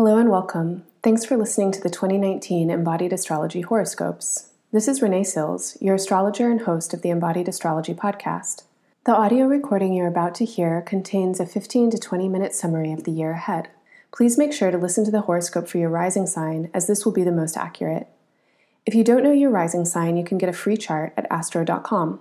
Hello and welcome. Thanks for listening to the 2019 Embodied Astrology Horoscopes. This is Renee Sills, your astrologer and host of the Embodied Astrology podcast. The audio recording you're about to hear contains a 15 to 20 minute summary of the year ahead. Please make sure to listen to the horoscope for your rising sign, as this will be the most accurate. If you don't know your rising sign, you can get a free chart at astro.com.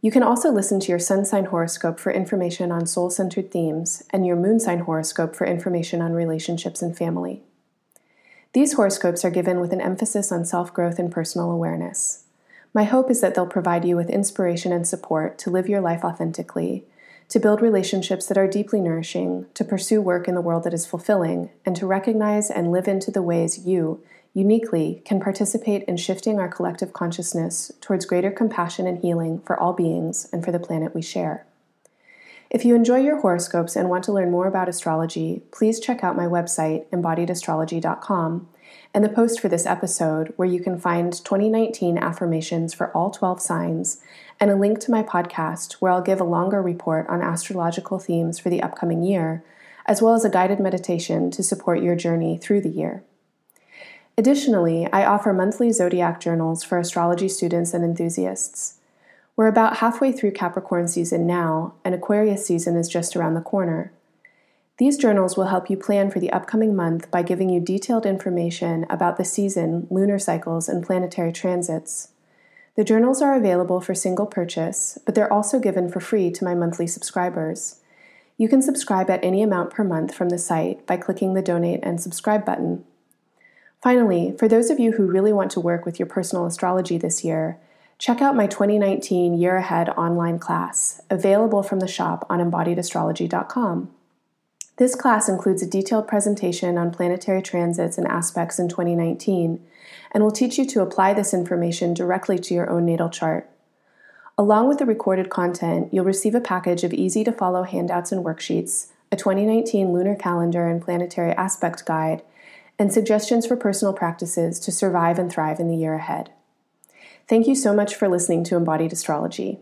You can also listen to your sun sign horoscope for information on soul centered themes and your moon sign horoscope for information on relationships and family. These horoscopes are given with an emphasis on self growth and personal awareness. My hope is that they'll provide you with inspiration and support to live your life authentically, to build relationships that are deeply nourishing, to pursue work in the world that is fulfilling, and to recognize and live into the ways you, uniquely can participate in shifting our collective consciousness towards greater compassion and healing for all beings and for the planet we share. If you enjoy your horoscopes and want to learn more about astrology, please check out my website, embodiedastrology.com, and the post for this episode, where you can find 2019 affirmations for all 12 signs, and a link to my podcast, where I'll give a longer report on astrological themes for the upcoming year, as well as a guided meditation to support your journey through the year. Additionally, I offer monthly zodiac journals for astrology students and enthusiasts. We're about halfway through Capricorn season now, and Aquarius season is just around the corner. These journals will help you plan for the upcoming month by giving you detailed information about the season, lunar cycles, and planetary transits. The journals are available for single purchase, but they're also given for free to my monthly subscribers. You can subscribe at any amount per month from the site by clicking the donate and subscribe button. Finally, for those of you who really want to work with your personal astrology this year, check out my 2019 Year Ahead online class, available from the shop on embodiedastrology.com. This class includes a detailed presentation on planetary transits and aspects in 2019, and will teach you to apply this information directly to your own natal chart. Along with the recorded content, you'll receive a package of easy to follow handouts and worksheets, a 2019 lunar calendar and planetary aspect guide, and suggestions for personal practices to survive and thrive in the year ahead. Thank you so much for listening to Embodied Astrology.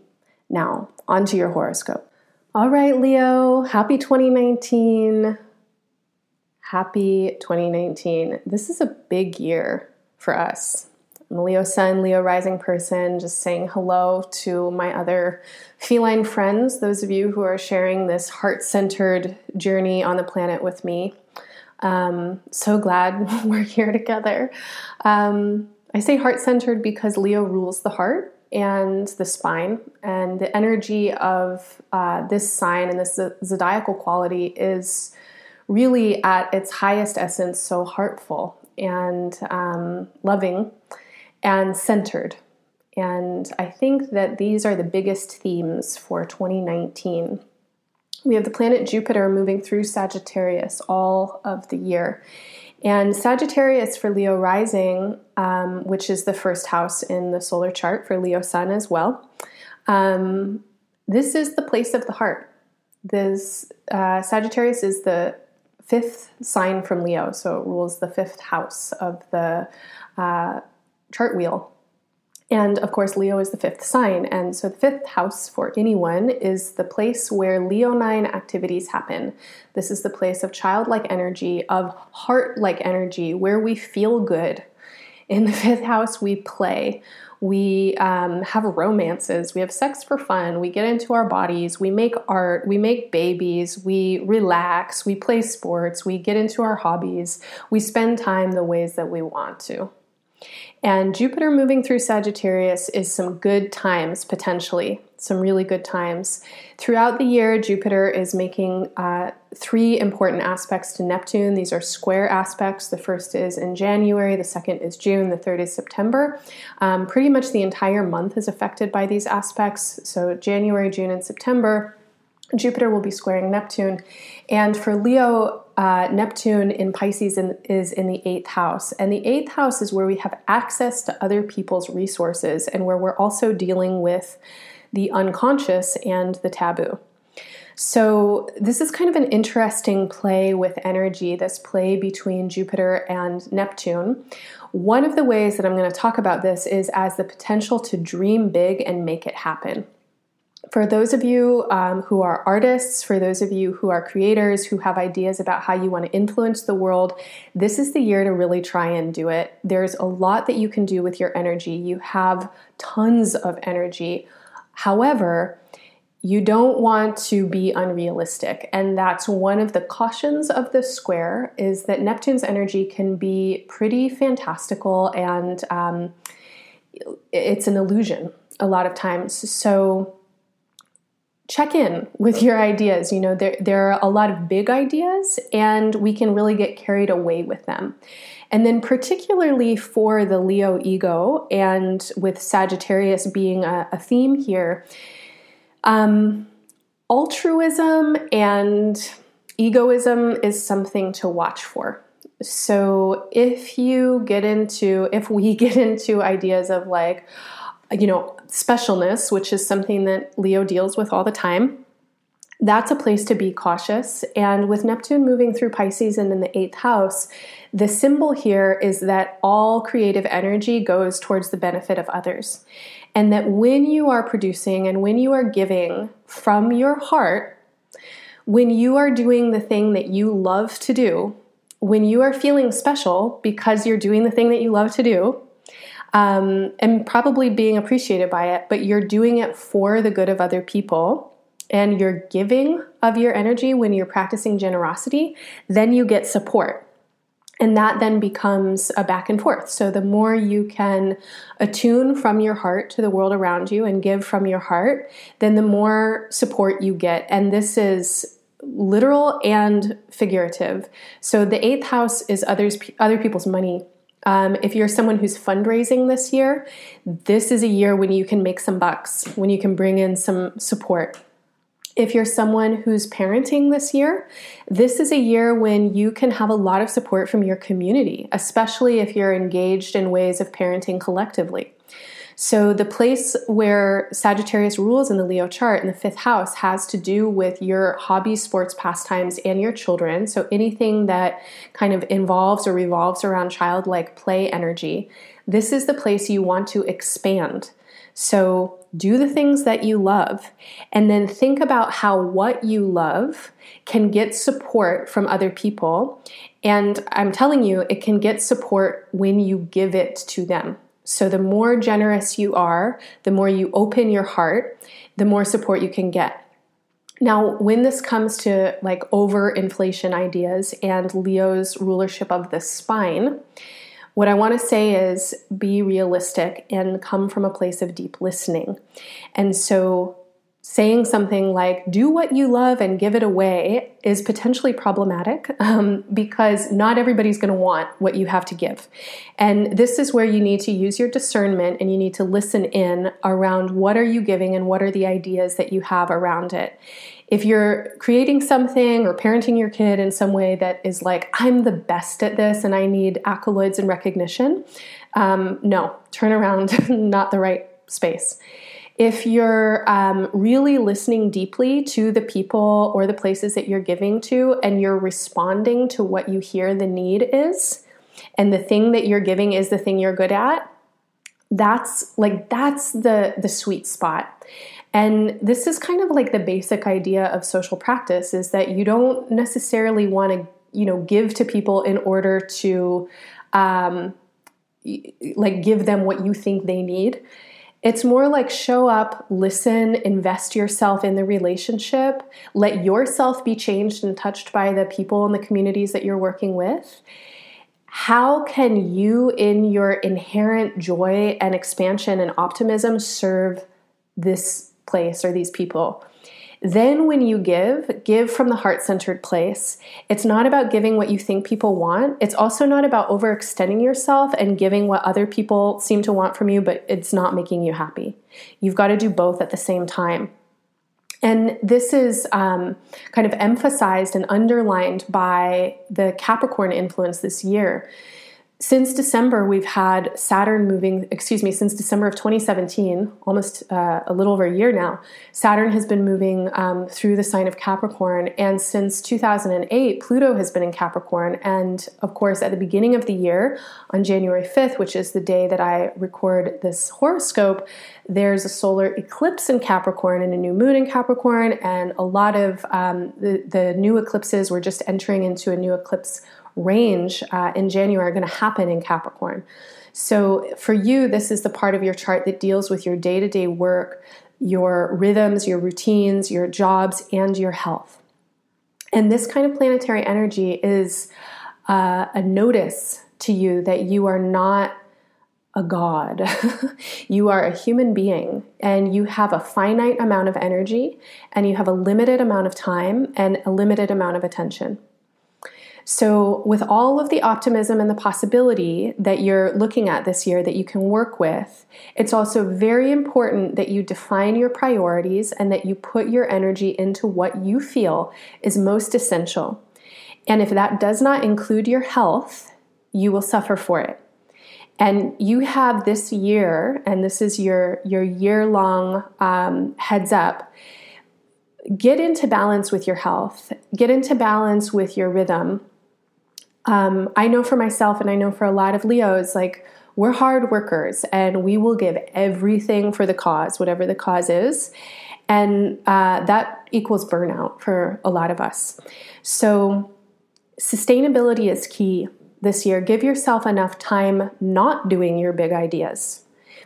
Now, on to your horoscope. All right, Leo, happy 2019. Happy 2019. This is a big year for us. I'm a Leo Sun, Leo rising person, just saying hello to my other feline friends, those of you who are sharing this heart centered journey on the planet with me. Um, so glad we're here together. Um, I say heart centered because Leo rules the heart and the spine, and the energy of uh, this sign and this zodiacal quality is really at its highest essence so heartful and um, loving and centered. And I think that these are the biggest themes for 2019 we have the planet Jupiter moving through Sagittarius all of the year. And Sagittarius for Leo rising, um, which is the first house in the solar chart for Leo sun as well. Um, this is the place of the heart. This uh, Sagittarius is the fifth sign from Leo, so it rules the fifth house of the uh, chart wheel and of course, Leo is the fifth sign. And so the fifth house for anyone is the place where Leonine activities happen. This is the place of childlike energy, of heart like energy, where we feel good. In the fifth house, we play. We um, have romances. We have sex for fun. We get into our bodies. We make art. We make babies. We relax. We play sports. We get into our hobbies. We spend time the ways that we want to. And Jupiter moving through Sagittarius is some good times potentially, some really good times. Throughout the year, Jupiter is making uh, three important aspects to Neptune. These are square aspects. The first is in January, the second is June, the third is September. Um, pretty much the entire month is affected by these aspects. So, January, June, and September. Jupiter will be squaring Neptune. And for Leo, uh, Neptune in Pisces in, is in the eighth house. And the eighth house is where we have access to other people's resources and where we're also dealing with the unconscious and the taboo. So, this is kind of an interesting play with energy, this play between Jupiter and Neptune. One of the ways that I'm going to talk about this is as the potential to dream big and make it happen. For those of you um, who are artists, for those of you who are creators, who have ideas about how you want to influence the world, this is the year to really try and do it. There's a lot that you can do with your energy. You have tons of energy. However, you don't want to be unrealistic and that's one of the cautions of the square is that neptune's energy can be pretty fantastical and um, it's an illusion a lot of times so check in with your ideas. You know, there, there are a lot of big ideas, and we can really get carried away with them. And then, particularly for the Leo ego, and with Sagittarius being a, a theme here, um, altruism and egoism is something to watch for. So, if you get into, if we get into ideas of like, you know, specialness, which is something that Leo deals with all the time, that's a place to be cautious. And with Neptune moving through Pisces and in the eighth house, the symbol here is that all creative energy goes towards the benefit of others. And that when you are producing and when you are giving from your heart, when you are doing the thing that you love to do, when you are feeling special because you're doing the thing that you love to do, um, and probably being appreciated by it, but you're doing it for the good of other people and you're giving of your energy when you're practicing generosity, then you get support. And that then becomes a back and forth. So, the more you can attune from your heart to the world around you and give from your heart, then the more support you get. And this is literal and figurative. So, the eighth house is others, other people's money um, if you're someone who's fundraising this year, this is a year when you can make some bucks, when you can bring in some support. If you're someone who's parenting this year, this is a year when you can have a lot of support from your community, especially if you're engaged in ways of parenting collectively. So, the place where Sagittarius rules in the Leo chart in the fifth house has to do with your hobbies, sports, pastimes, and your children. So, anything that kind of involves or revolves around childlike play energy, this is the place you want to expand. So, do the things that you love, and then think about how what you love can get support from other people. And I'm telling you, it can get support when you give it to them. So, the more generous you are, the more you open your heart, the more support you can get. Now, when this comes to like over inflation ideas and Leo's rulership of the spine, what I want to say is be realistic and come from a place of deep listening. And so, saying something like, do what you love and give it away is potentially problematic um, because not everybody's going to want what you have to give. And this is where you need to use your discernment and you need to listen in around what are you giving and what are the ideas that you have around it. If you're creating something or parenting your kid in some way that is like, I'm the best at this and I need accolades and recognition, um, no, turn around, not the right space if you're um, really listening deeply to the people or the places that you're giving to and you're responding to what you hear the need is and the thing that you're giving is the thing you're good at that's like that's the the sweet spot. And this is kind of like the basic idea of social practice is that you don't necessarily want to you know give to people in order to um, like give them what you think they need it's more like show up, listen, invest yourself in the relationship, let yourself be changed and touched by the people and the communities that you're working with. How can you, in your inherent joy and expansion and optimism, serve this place or these people? Then, when you give, give from the heart centered place. It's not about giving what you think people want. It's also not about overextending yourself and giving what other people seem to want from you, but it's not making you happy. You've got to do both at the same time. And this is um, kind of emphasized and underlined by the Capricorn influence this year. Since December, we've had Saturn moving, excuse me, since December of 2017, almost uh, a little over a year now, Saturn has been moving um, through the sign of Capricorn. And since 2008, Pluto has been in Capricorn. And of course, at the beginning of the year, on January 5th, which is the day that I record this horoscope, there's a solar eclipse in Capricorn and a new moon in Capricorn. And a lot of um, the, the new eclipses, we're just entering into a new eclipse range uh, in January are going to happen in Capricorn. So for you, this is the part of your chart that deals with your day to day work, your rhythms, your routines, your jobs, and your health. And this kind of planetary energy is uh, a notice to you that you are not a god. you are a human being and you have a finite amount of energy and you have a limited amount of time and a limited amount of attention. So, with all of the optimism and the possibility that you're looking at this year that you can work with, it's also very important that you define your priorities and that you put your energy into what you feel is most essential. And if that does not include your health, you will suffer for it. And you have this year, and this is your, your year long um, heads up get into balance with your health, get into balance with your rhythm um, I know for myself, and I know for a lot of Leos, like we're hard workers and we will give everything for the cause, whatever the cause is. And uh, that equals burnout for a lot of us. So, sustainability is key this year. Give yourself enough time not doing your big ideas.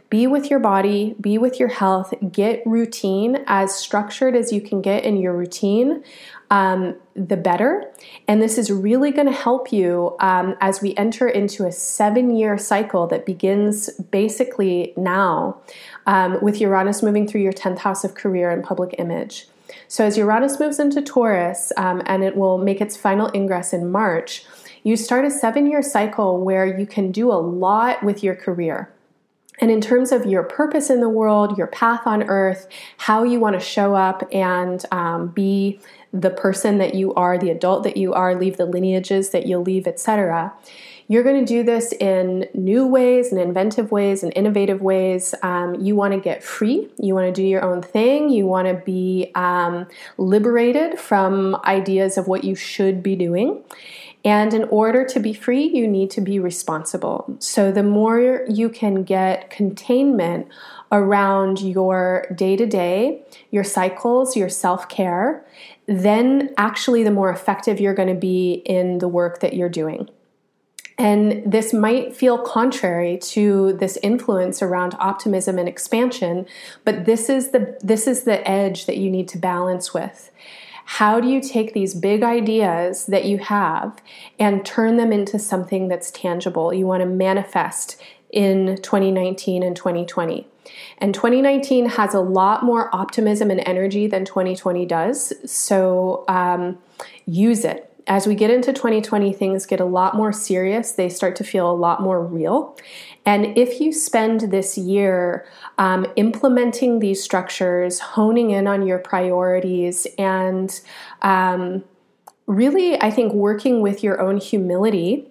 Be with your body, be with your health, get routine as structured as you can get in your routine um, the better. And this is really going to help you um, as we enter into a seven year cycle that begins basically now um, with Uranus moving through your 10th house of career and public image. So, as Uranus moves into Taurus um, and it will make its final ingress in March, you start a seven year cycle where you can do a lot with your career. And in terms of your purpose in the world, your path on earth, how you want to show up and um, be the person that you are, the adult that you are, leave the lineages that you'll leave, etc. You're going to do this in new ways and inventive ways and innovative ways. Um, you want to get free. You want to do your own thing. You want to be um, liberated from ideas of what you should be doing. And in order to be free, you need to be responsible. So the more you can get containment around your day to day, your cycles, your self care, then actually the more effective you're going to be in the work that you're doing. And this might feel contrary to this influence around optimism and expansion, but this is the this is the edge that you need to balance with. How do you take these big ideas that you have and turn them into something that's tangible? You want to manifest in 2019 and 2020. And 2019 has a lot more optimism and energy than 2020 does. So um, use it. As we get into 2020, things get a lot more serious. They start to feel a lot more real. And if you spend this year um, implementing these structures, honing in on your priorities, and um, really, I think, working with your own humility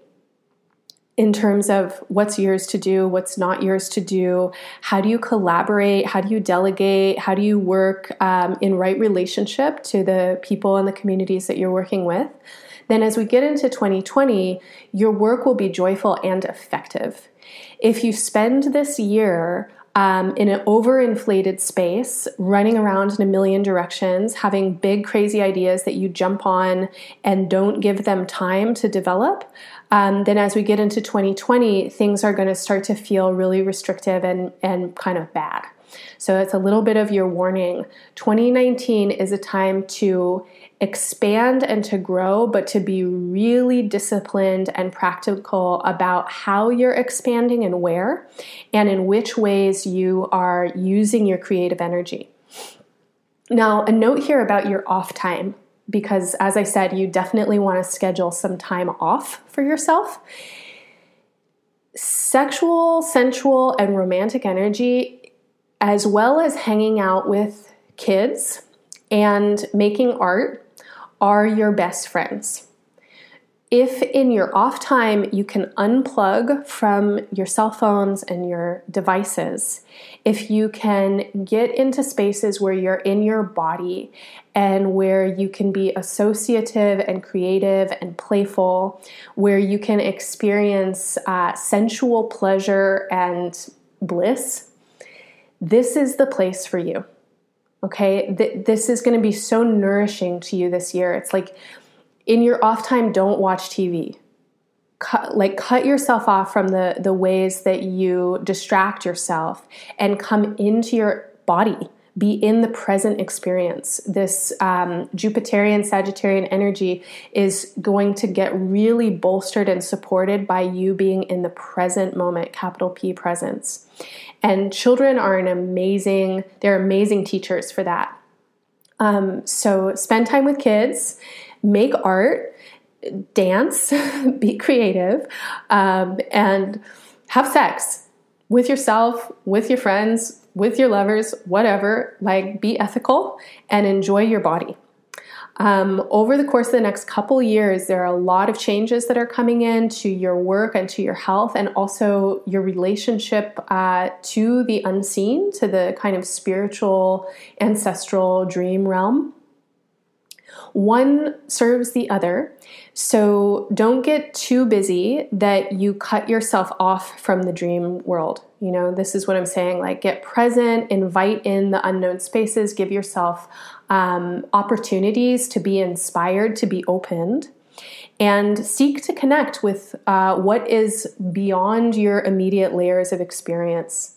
in terms of what's yours to do, what's not yours to do, how do you collaborate, how do you delegate, how do you work um, in right relationship to the people and the communities that you're working with. Then, as we get into 2020, your work will be joyful and effective. If you spend this year um, in an overinflated space, running around in a million directions, having big, crazy ideas that you jump on and don't give them time to develop, um, then as we get into 2020, things are going to start to feel really restrictive and, and kind of bad. So it's a little bit of your warning. 2019 is a time to expand and to grow, but to be really disciplined and practical about how you're expanding and where, and in which ways you are using your creative energy. Now, a note here about your off time because, as I said, you definitely want to schedule some time off for yourself. Sexual, sensual, and romantic energy, as well as hanging out with kids and making art, are your best friends. If in your off time you can unplug from your cell phones and your devices, if you can get into spaces where you're in your body and where you can be associative and creative and playful, where you can experience uh, sensual pleasure and bliss, this is the place for you. Okay, Th- this is going to be so nourishing to you this year. It's like in your off time, don't watch TV. Cut, like cut yourself off from the the ways that you distract yourself and come into your body. Be in the present experience. This um, jupiterian sagittarian energy is going to get really bolstered and supported by you being in the present moment capital p presence. And children are an amazing they're amazing teachers for that. Um, so spend time with kids make art, dance, be creative, um, and have sex with yourself, with your friends, with your lovers, whatever. Like, be ethical and enjoy your body. Um, over the course of the next couple years, there are a lot of changes that are coming in to your work and to your health, and also your relationship uh, to the unseen, to the kind of spiritual, ancestral dream realm. One serves the other. So don't get too busy that you cut yourself off from the dream world. You know, this is what I'm saying. Like, get present, invite in the unknown spaces, give yourself um, opportunities to be inspired, to be opened, and seek to connect with uh, what is beyond your immediate layers of experience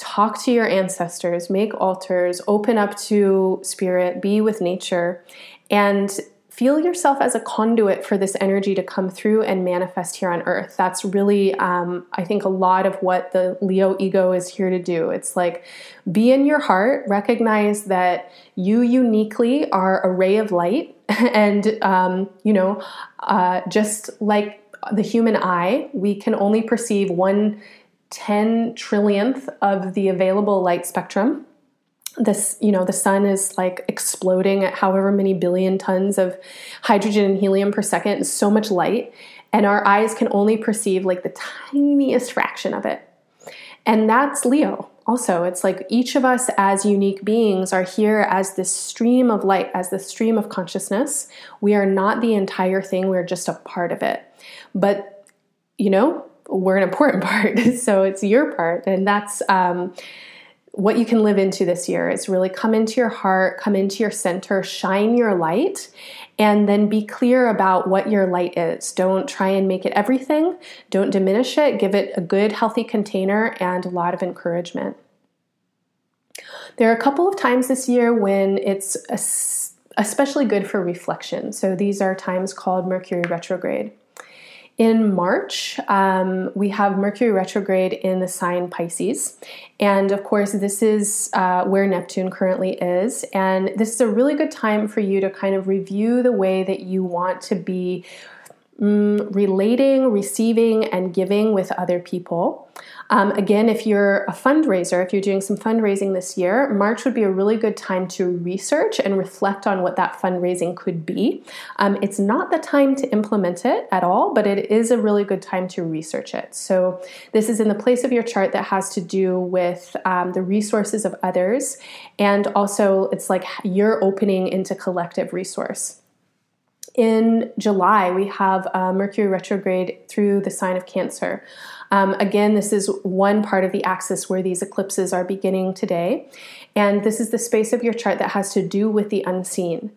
talk to your ancestors, make altars, open up to spirit, be with nature, and feel yourself as a conduit for this energy to come through and manifest here on earth. That's really, um, I think, a lot of what the Leo ego is here to do. It's like be in your heart, recognize that you uniquely are a ray of light, and, um, you know, uh, just like the human eye, we can only perceive one 10 trillionth of the available light spectrum this you know the sun is like exploding at however many billion tons of hydrogen and helium per second. So much light and our eyes can only perceive like the tiniest fraction of it. And that's leo also. It's like each of us as unique beings are here as this stream of light as this stream of consciousness. We are not the entire thing. We're just a part of it. But you know we're an important part. So it's your part and that's um what you can live into this year is really come into your heart, come into your center, shine your light, and then be clear about what your light is. Don't try and make it everything, don't diminish it, give it a good, healthy container and a lot of encouragement. There are a couple of times this year when it's especially good for reflection. So these are times called Mercury retrograde. In March, um, we have Mercury retrograde in the sign Pisces. And of course, this is uh, where Neptune currently is. And this is a really good time for you to kind of review the way that you want to be mm, relating, receiving, and giving with other people. Um, again, if you're a fundraiser, if you're doing some fundraising this year, March would be a really good time to research and reflect on what that fundraising could be. Um, it's not the time to implement it at all, but it is a really good time to research it. So, this is in the place of your chart that has to do with um, the resources of others, and also it's like you're opening into collective resource. In July, we have uh, Mercury retrograde through the sign of Cancer. Um, again, this is one part of the axis where these eclipses are beginning today. And this is the space of your chart that has to do with the unseen.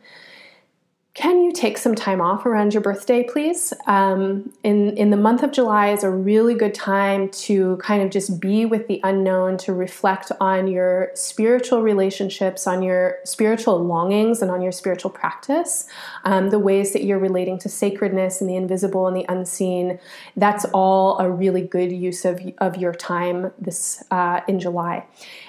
Can you take some time off around your birthday, please? Um, in, in the month of July is a really good time to kind of just be with the unknown, to reflect on your spiritual relationships, on your spiritual longings, and on your spiritual practice, um, the ways that you're relating to sacredness and the invisible and the unseen. That's all a really good use of, of your time this uh, in July.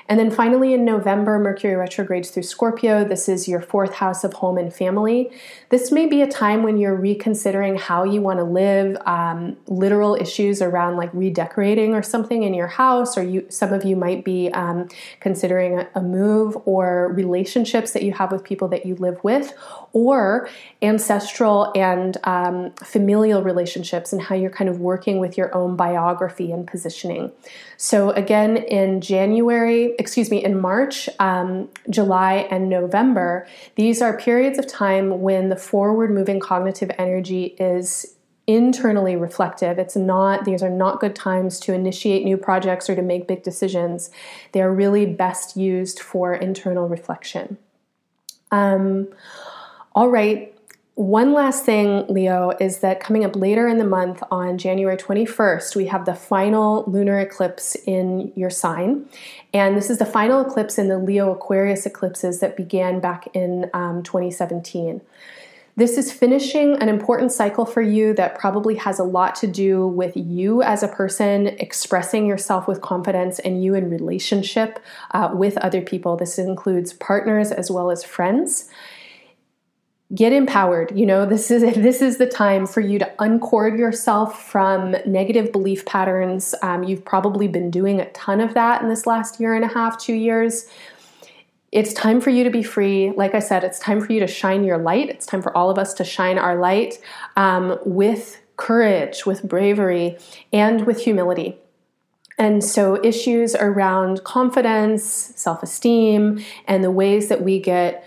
And then finally in November, Mercury retrogrades through Scorpio. This is your fourth house of home and family. this may be a time when you're reconsidering how you want to live, um, literal issues around like redecorating or something in your house, or you, some of you might be um, considering a, a move or relationships that you have with people that you live with, or ancestral and um, familial relationships and how you're kind of working with your own biography and positioning. So, again, in January, excuse me, in March, um, July, and November, these are periods of time when the forward moving cognitive energy is internally reflective. It's not, these are not good times to initiate new projects or to make big decisions. They are really best used for internal reflection. Um, all right, one last thing, Leo, is that coming up later in the month on January 21st, we have the final lunar eclipse in your sign. And this is the final eclipse in the Leo Aquarius eclipses that began back in um, 2017. This is finishing an important cycle for you that probably has a lot to do with you as a person expressing yourself with confidence and you in relationship uh, with other people. This includes partners as well as friends get empowered you know? This is this is the time for you to uncord yourself from negative belief patterns. Um, you've probably been doing a ton of that in this last year and a half two years. It's time for you to be free. Like i said it's time for you to shine your light. It's time for all of us to shine our light um, with courage with bravery and with humility. And so, issues around confidence, self esteem, and the ways that we get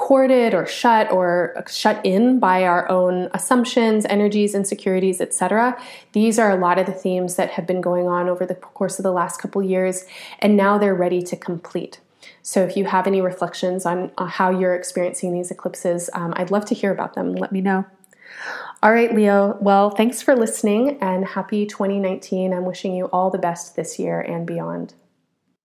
corded or shut or shut in by our own assumptions, energies, insecurities, etc. These are a lot of the themes that have been going on over the course of the last couple years, and now they're ready to complete. So, if you have any reflections on how you're experiencing these eclipses, um, I'd love to hear about them. Let me know. All right, Leo. Well, thanks for listening and happy 2019. I'm wishing you all the best this year and beyond.